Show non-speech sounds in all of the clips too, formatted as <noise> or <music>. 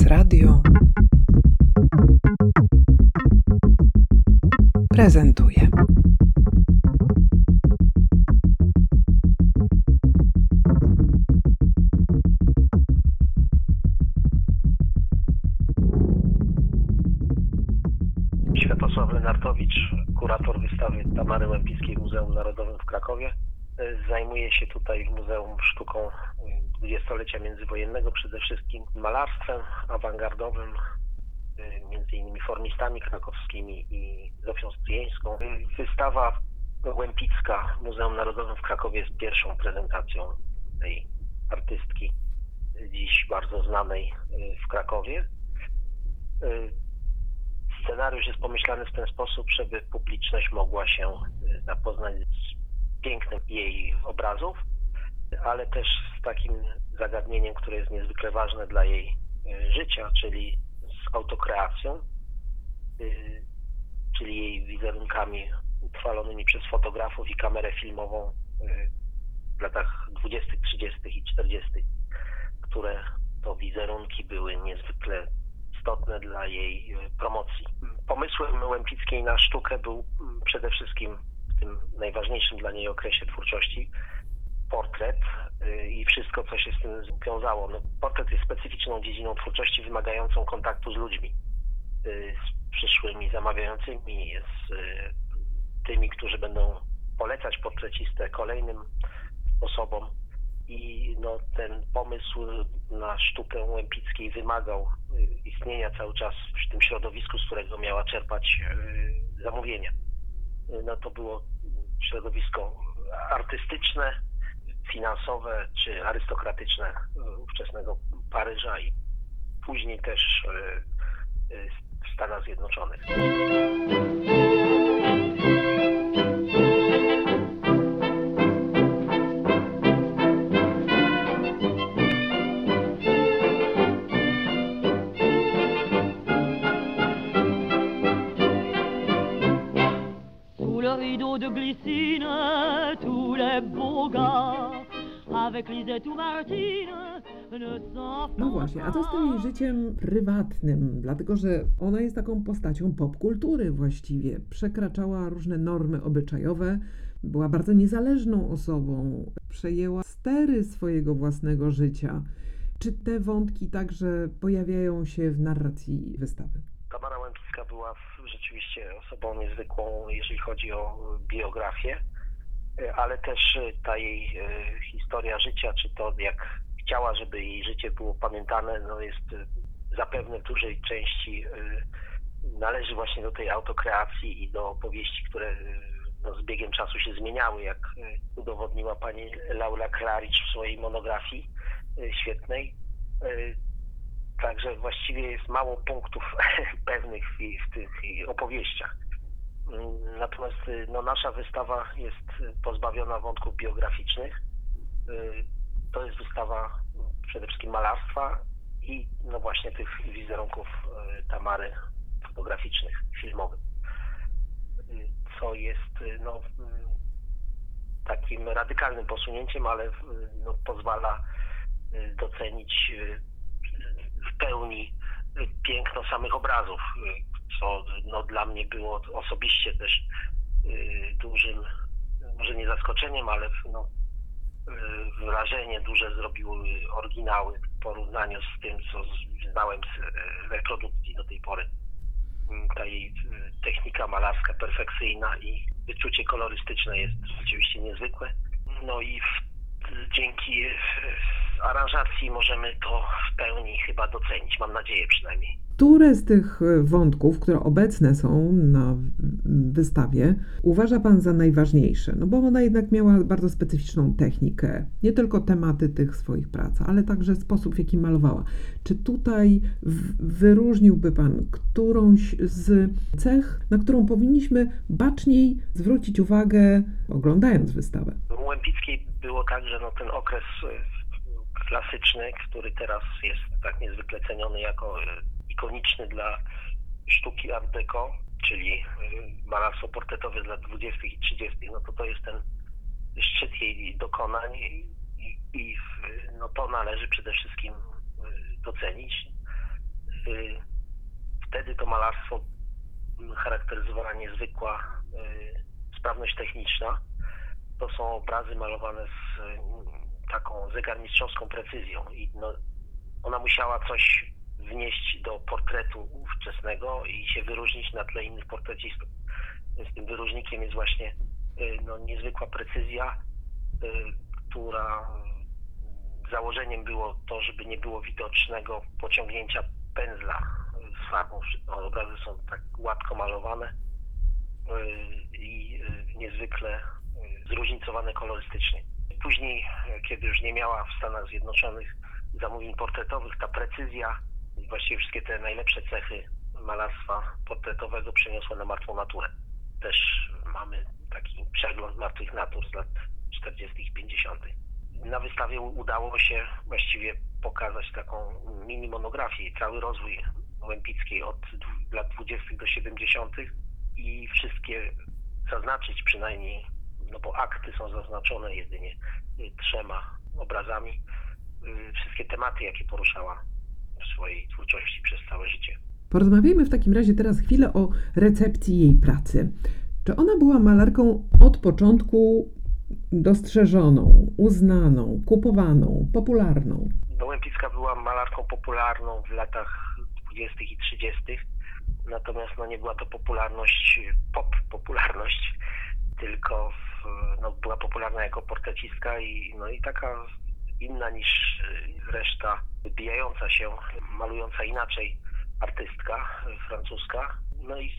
Prezes Radio prezentuje. Światosław Lenartowicz, kurator wystawy Tamary Łępickiej w Muzeum Narodowym w Krakowie. E, Zajmuje się tutaj w Muzeum sztuką dwudziestolecia międzywojennego, przede wszystkim malarstwem awangardowym, e, między innymi formistami krakowskimi i Zofią Stryjeńską. E, Wystawa Łępicka w Muzeum Narodowym w Krakowie jest pierwszą prezentacją tej artystki, e, dziś bardzo znanej w Krakowie. Scenariusz jest pomyślany w ten sposób, żeby publiczność mogła się y, zapoznać z pięknem jej obrazów, ale też z takim zagadnieniem, które jest niezwykle ważne dla jej y, życia, czyli z autokreacją, y, czyli jej wizerunkami utrwalonymi przez fotografów i kamerę filmową y, w latach 20., 30. i 40., które to wizerunki były niezwykle istotne dla jej e, promocji. Pomysłem Łępickiej na sztukę był mm, przede wszystkim w tym najważniejszym dla niej okresie twórczości portret y, i wszystko, co się z tym wiązało. No, portret jest specyficzną dziedziną twórczości wymagającą kontaktu z ludźmi, y, z przyszłymi zamawiającymi, z y, tymi, którzy będą polecać portrecistę kolejnym osobom i no, ten pomysł na sztukę Łępickiej wymagał istnienia cały czas w tym środowisku, z którego miała czerpać zamówienia. No to było środowisko artystyczne, finansowe czy arystokratyczne y, ówczesnego Paryża i później też y, y, w Stanach Zjednoczonych. Rideau de glycine, tous les beaux gars, No właśnie, a co z tym jej życiem prywatnym? Dlatego, że ona jest taką postacią popkultury właściwie. Przekraczała różne normy obyczajowe, była bardzo niezależną osobą, przejęła stery swojego własnego życia. Czy te wątki także pojawiają się w narracji wystawy? Tamara Łępicka była w- rzeczywiście osobą niezwykłą, jeżeli chodzi o biografię, ale też e, ta jej e, historia życia, czy to jak chciała, żeby jej życie było pamiętane, no jest e, zapewne w dużej części e, należy właśnie do tej autokreacji i do opowieści, które e, no, z biegiem czasu się zmieniały, jak e, udowodniła pani Laura Klaricz w swojej monografii e, świetnej. E, Także właściwie jest mało punktów <laughs> pewnych w, w tych opowieściach. Natomiast y, no, nasza wystawa jest pozbawiona wątków biograficznych. Y, To jest wystawa przede wszystkim malarstwa i no właśnie tych wizerunków y, Tamary fotograficznych, filmowych. Co jest no, takim radykalnym posunięciem, ale no, pozwala docenić w pełni piękno samych obrazów, co no, dla mnie było osobiście też y, dużym, może nie zaskoczeniem, ale no, y, wrażenie duże zrobiły oryginały w porównaniu z tym, co znałem z reprodukcji do tej pory. Mm, Ta jej y, technika malarska perfekcyjna i wyczucie kolorystyczne jest rzeczywiście niezwykłe. No i w, dzięki y, aranżacji możemy to w pełni chyba docenić, mam nadzieję przynajmniej. Które z tych e, wątków, które obecne są na w- wystawie, uważa Pan za najważniejsze? No bo ona jednak miała bardzo specyficzną technikę, nie tylko tematy tych swoich prac, ale także sposób, w jaki malowała. Czy tutaj w- wyróżniłby Pan którąś z cech, na którą powinniśmy baczniej zwrócić uwagę, oglądając wystawę? U Łępickiej było tak, że no, ten okres y, klasyczny, który teraz jest tak niezwykle ceniony jako y, ikoniczny dla sztuki art deco, czyli malarstwo portretowe z lat 20. i 30., no to to jest ten szczyt jej dokonań i, i, no to należy przede wszystkim y, docenić. wtedy to malarstwo charakteryzowała niezwykła sprawność techniczna. To są obrazy malowane z taką zegarmistrzowską precyzją i no, ona musiała coś wnieść do portretu ówczesnego i się wyróżnić na tle innych portrecistów. Więc tym wyróżnikiem jest właśnie y, no, niezwykła precyzja, y, która y, założeniem było to, żeby nie było widocznego pociągnięcia pędzla z farbą. Obrazy są tak gładko malowane i niezwykle zróżnicowane kolorystycznie. Później, kiedy już nie miała w Stanach Zjednoczonych zamówień portretowych, ta precyzja, właściwie wszystkie te najlepsze cechy malarstwa portretowego przeniosła na martwą naturę. Też mamy taki przegląd martwych natur z lat 40. i 50. Na wystawie udało się właściwie pokazać taką mini monografię i cały rozwój Łępickiej od lat 20. do 70. i wszystkie zaznaczyć przynajmniej, no bo akty są zaznaczone jedynie y, trzema obrazami, y, wszystkie tematy, jakie poruszała w swojej twórczości przez całe życie. Porozmawiajmy w takim razie teraz chwilę o recepcji jej pracy. Czy ona była malarką od początku dostrzeżoną, uznaną, kupowaną, popularną? Łępicka była malarką popularną w latach 20. i 30. Natomiast no, nie była to popularność, pop popularność, tylko w, no, była popularna jako portrecistka i, no, i taka inna niż reszta, wybijająca się, malująca inaczej artystka francuska. No i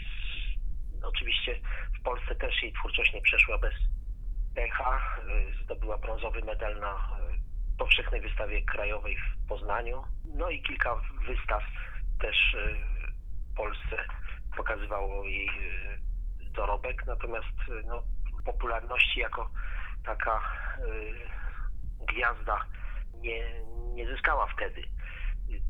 oczywiście w Polsce też jej twórczość nie przeszła bez echa. Y, Zdobyła brązowy medal na y, powszechnej wystawie krajowej w Poznaniu. No i kilka wystaw też y, w Polsce pokazywało jej y, dorobek, natomiast no, popularności jako taka y, gwiazda nie, nie zyskała wtedy.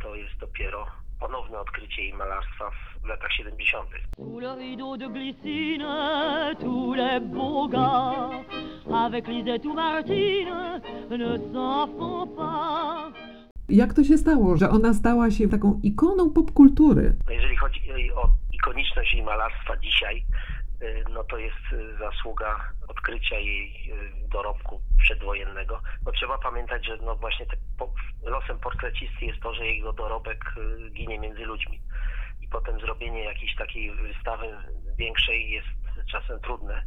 To jest dopiero ponowne odkrycie jej malarstwa w latach 70. Sous le rideau de glycine, tous les beaux gars, avec Lisette ou Martine, ne s'en font pas. Jak to się stało, że ona stała się taką ikoną popkultury? No jeżeli chodzi o ikoniczność jej malarstwa dzisiaj, no to jest y, zasługa odkrycia jej y, dorobku przedwojennego. No trzeba pamiętać, że no właśnie te, losem portrecisty jest to, że jego dorobek y, ginie między ludźmi. I potem zrobienie jakiejś takiej wystawy większej jest czasem trudne,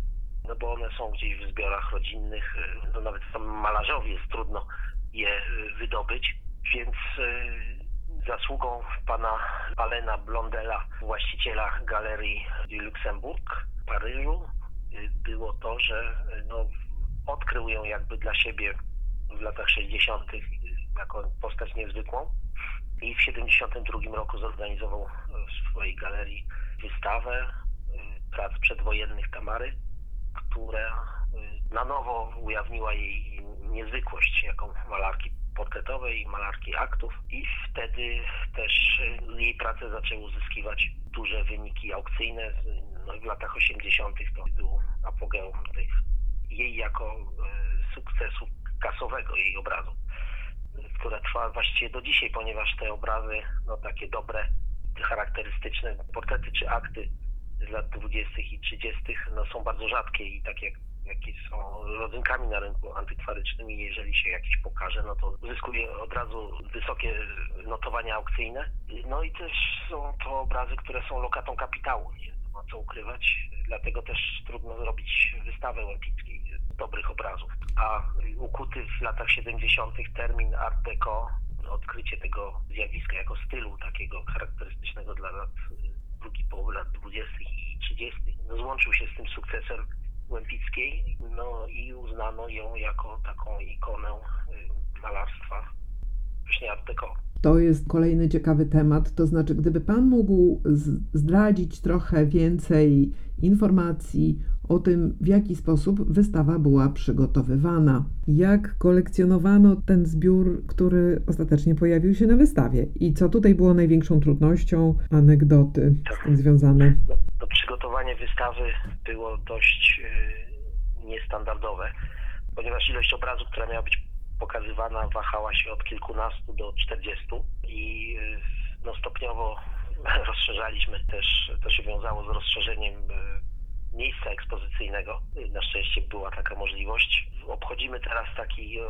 no bo one są gdzieś w zbiorach rodzinnych, y, no nawet samym malarzowi jest trudno je y, wydobyć, więc y, zasługą pana Alena Blondela, właściciela galerii w Paryżu, y, było to, że y, no, odkrył ją jakby dla siebie w latach 60. jako postać niezwykłą i w 72 roku zorganizował w swojej galerii wystawę y, prac przedwojennych Tamary, która y, na nowo ujawniła jej niezwykłość jako malarki portretowej i malarki aktów i wtedy też y, jej prace zaczęły uzyskiwać duże wyniki aukcyjne. No, w latach 80. to był apogeum tych, jej jako y, sukcesu kasowego jej obrazu, która trwa właściwie do dzisiaj, ponieważ te obrazy, no takie dobre, charakterystyczne portrety czy akty z lat 20. i 30. no są bardzo rzadkie i tak jak jakie są rodzynkami na rynku antykwarycznym i jeżeli się jakiś pokaże, no to uzyskuje od razu wysokie notowania aukcyjne. No i też są to obrazy, które są lokatą kapitału, nie ma co ukrywać. Dlatego też trudno zrobić wystawę łępickiej dobrych obrazów. A ukuty w latach 70. termin Art Deco, odkrycie tego zjawiska jako stylu takiego charakterystycznego dla lat drugiej połowy lat 20. i 30. No, złączył się z tym sukcesem Łępickiej, no i uznano ją jako taką ikonę y, malarstwa właśnie Art Deco. To jest kolejny ciekawy temat. To znaczy, gdyby Pan mógł zdradzić trochę więcej informacji o tym, w jaki sposób wystawa była przygotowywana, jak kolekcjonowano ten zbiór, który ostatecznie pojawił się na wystawie i co tutaj było największą trudnością, anegdoty z tym związane. No, to przygotowanie wystawy było dość y, niestandardowe, ponieważ ilość obrazów, która miała być pokazywana, wahała się od kilkunastu do 40 i no stopniowo <laughs> rozszerzaliśmy też, to się wiązało z rozszerzeniem e, miejsca ekspozycyjnego. Na szczęście była taka możliwość. Obchodzimy teraz taki e,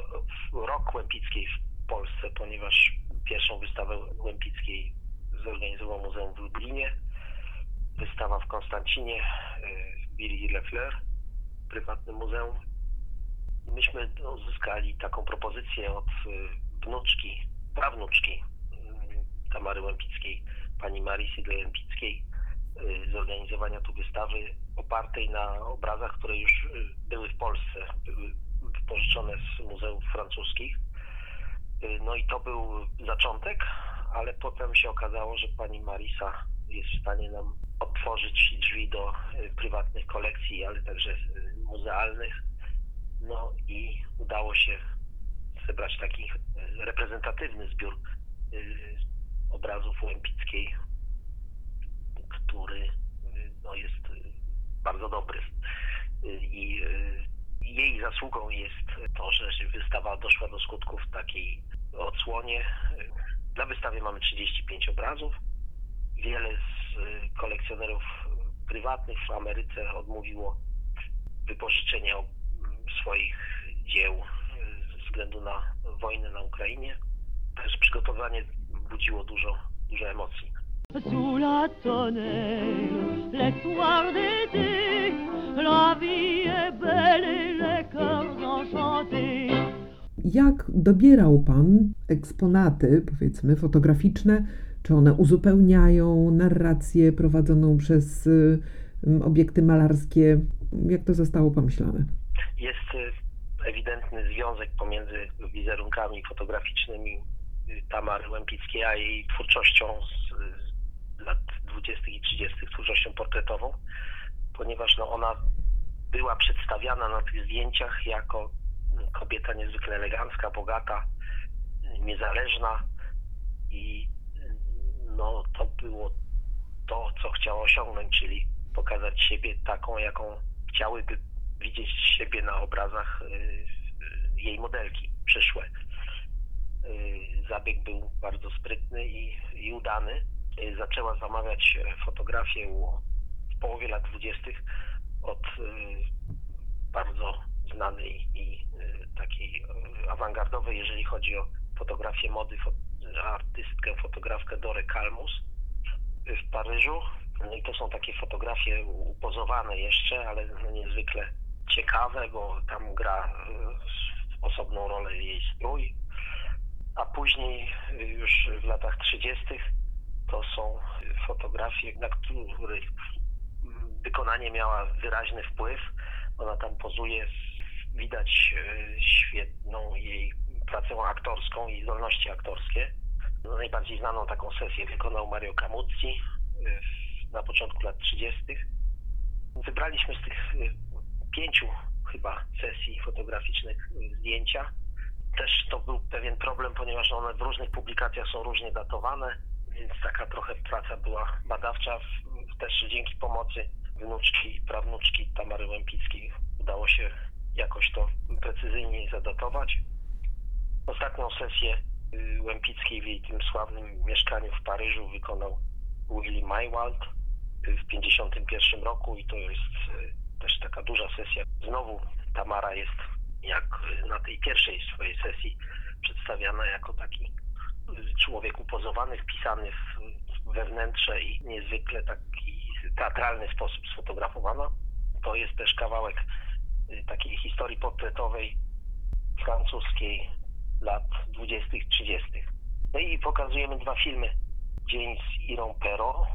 rok Łępickiej w Polsce, ponieważ pierwszą wystawę Łępickiej zorganizował Muzeum w Lublinie, wystawa w Konstancinie, e, w Billy Lefleur, prywatnym muzeum. Myśmy uzyskali taką propozycję od e, wnuczki, prawnuczki mm, Tamary Łępickiej, pani Marii Sidle Łępickiej, e, zorganizowania tu wystawy opartej na obrazach, które już były w Polsce, były wypożyczone z muzeów francuskich. No i to był zaczątek, ale potem się okazało, że pani Marisa jest w stanie nam otworzyć drzwi do prywatnych kolekcji, ale także muzealnych. No i udało się zebrać taki e, reprezentatywny zbiór e, obrazów Łępickiej, który e, no, jest bardzo dobry. I jej zasługą jest to, że wystawa doszła do skutku w takiej odsłonie. Na wystawie mamy 35 obrazów. Wiele z kolekcjonerów prywatnych w Ameryce odmówiło wypożyczenia swoich dzieł e, ze względu na wojnę na Ukrainie. Także przygotowanie budziło dużo, dużo emocji. Sous la tonnelle, les soirs d'été, la vie est belle et les cœurs enchantés. Jak dobierał Pan eksponaty, powiedzmy, fotograficzne? Czy one uzupełniają narrację prowadzoną przez y, obiekty malarskie? Jak to zostało pomyślane? Jest y, ewidentny związek pomiędzy wizerunkami fotograficznymi y, Tamary Łępickiej, a jej twórczością z lat 20. i 30., twórczością portretową, ponieważ no, ona była przedstawiana na tych zdjęciach jako kobieta niezwykle elegancka, bogata, niezależna i no, to było to, co chciała osiągnąć, czyli pokazać siebie taką, jaką chciałyby widzieć siebie na obrazach y, y, jej modelki przyszłe. Y, Zabieg był bardzo sprytny i, i udany. Zaczęła zamawiać fotografię w połowie lat dwudziestych od bardzo znanej i takiej awangardowej, jeżeli chodzi o fotografię mody, artystkę, fotografkę Dorę Kalmus w Paryżu. No i to są takie fotografie upozowane jeszcze, ale no niezwykle ciekawe, bo tam gra y, osobną rolę jej strój. A później y, już w latach 30. to są fotografie, na których wykonanie miała wyraźny wpływ. Ona tam pozuje, widać y, świetną jej pracę aktorską i zdolności aktorskie. No, najbardziej znaną taką sesję wykonał Mario Camuzzi na początku lat 30. Wybraliśmy z tych pięciu chyba sesji fotograficznych y, zdjęcia. Też to był pewien problem, ponieważ one w różnych publikacjach są różnie datowane, więc taka trochę praca była badawcza. Też dzięki pomocy wnuczki prawnuczki Tamary Łępickiej udało się jakoś to precyzyjnie zadatować. Ostatnią sesję y, Łępickiej w jej tym sławnym mieszkaniu w Paryżu wykonał Willy Maywald y, w 1951 roku i to jest y, też taka duża sesja. Znowu Tamara jest jak na tej pierwszej swojej sesji przedstawiana jako taki człowiek upozowany, wpisany w we wnętrze i niezwykle taki teatralny sposób sfotografowano. To jest też kawałek y, takiej historii portretowej francuskiej lat 20., 30. No i pokazujemy dwa filmy. Dzień z Irą Perrault,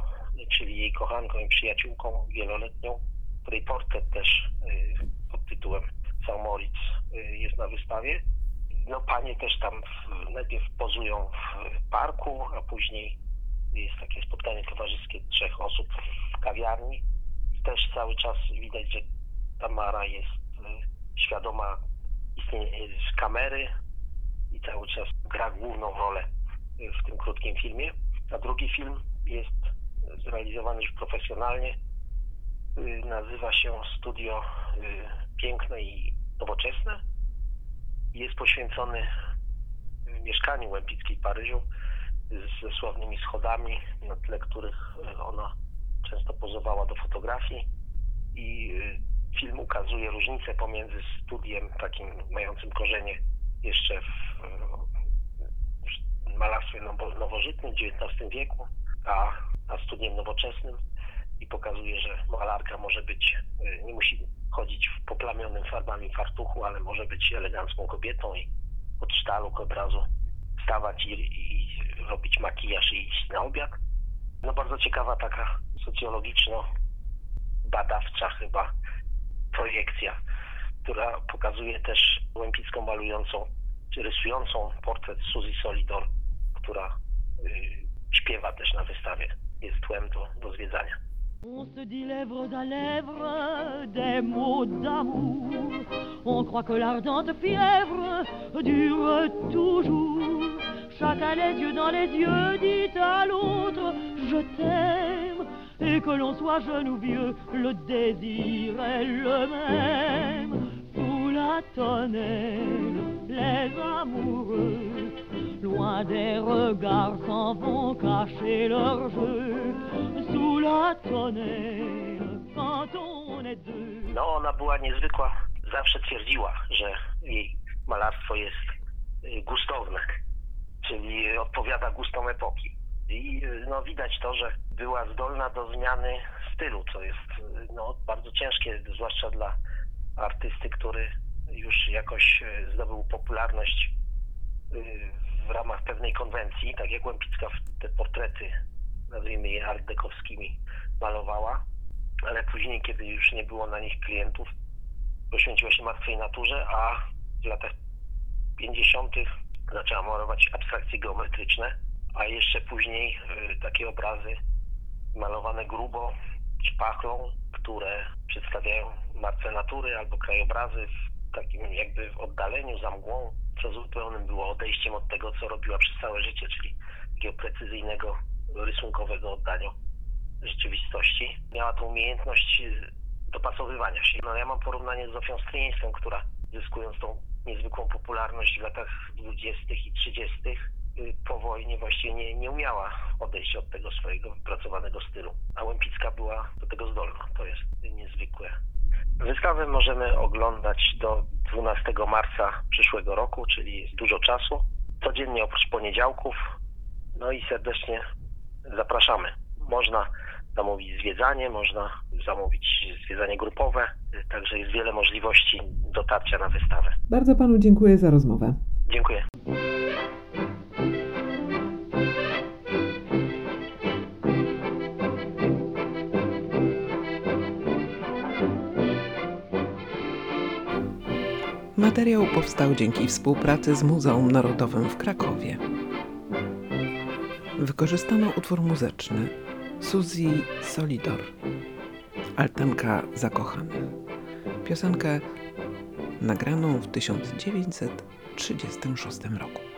czyli jej kochanką i przyjaciółką wieloletnią, której portret też y, pod tytułem Saint Moritz y, jest na wystawie. No panie też tam najpierw pozują w parku, a później jest takie spotkanie towarzyskie trzech osób w kawiarni. Też cały czas widać, że Tamara jest y, świadoma istnienia kamery i cały czas gra główną rolę w tym krótkim filmie. A drugi film jest zrealizowany już profesjonalnie. Y, Nazywa się Studio y, Piękne i Nowoczesne. Jest poświęcony y, mieszkaniu Łępickiej w Paryżu ze sławnymi schodami, na tle których ona często pozowała do fotografii. I film ukazuje różnicę pomiędzy studiem takim mającym korzenie jeszcze w, malarstwie nowo- nowożytnym w XIX wieku, a, a studiem nowoczesnym i pokazuje, że malarka może być, e, nie musi chodzić w poplamionym farbami fartuchu, ale może być elegancką kobietą i od sztalu k obrazu wstawać i, i robić makijaż i iść na obiad. No bardzo ciekawa taka socjologiczno-badawcza chyba projekcja, która pokazuje też Łępicką malującą, czy rysującą portret Suzy Solidor, która y, śpiewa też na wystawie. Jest tłem do, do zwiedzania. On se dit lèvres à lèvres des mots d'amour. On croit que l'ardente fièvre dure toujours. Chacun les yeux dans les yeux dit à l'autre je t'aime. Et que l'on soit jeune ou vieux, le désir est le même. Sous la tonnelle, les amoureux, des regards, s'en vont cacher leur jeu. Sous la tonnelle, quand on est deux. No, ona była niezwykła. Zawsze twierdziła, że jej malarstwo jest y, gustowne, czyli odpowiada gustom epoki. I no, widać to, że była zdolna do zmiany stylu, co jest y, no, bardzo ciężkie, zwłaszcza dla artysty, który już jakoś y, zdobył popularność w ramach pewnej konwencji, tak jak Łępicka te portrety, nazwijmy je art dekowskimi, malowała, ale później, kiedy już nie było na nich klientów, poświęciła się martwej naturze, a w latach 50. zaczęła malować abstrakcje geometryczne, a jeszcze później y, takie obrazy malowane grubo, szpachlą, które przedstawiają martwe natury albo krajobrazy w takim jakby w oddaleniu, za mgłą, co zupełnym było odejściem od tego, co robiła przez całe życie, czyli takiego precyzyjnego, rysunkowego oddania rzeczywistości. Miała tą umiejętność y, dopasowywania się. No ja mam porównanie z Zofią Stryjeńską, która zyskując tą niezwykłą popularność w latach 20. i 30. y, po wojnie właściwie nie, nie umiała odejść od tego swojego wypracowanego stylu. A Łępicka była do tego zdolna. To jest niezwykłe. Wystawę możemy oglądać do 12 marca przyszłego roku, czyli jest dużo czasu. Codziennie oprócz poniedziałków. No i serdecznie zapraszamy. Można zamówić zwiedzanie, można zamówić zwiedzanie grupowe, także jest wiele możliwości dotarcia na wystawę. Bardzo panu dziękuję za rozmowę. Dziękuję. Materiał powstał dzięki współpracy z Muzeum Narodowym w Krakowie. Wykorzystano utwór muzyczny Suzy Solidor, Altanka Zakochanych. Piosenkę nagraną w 1936 roku.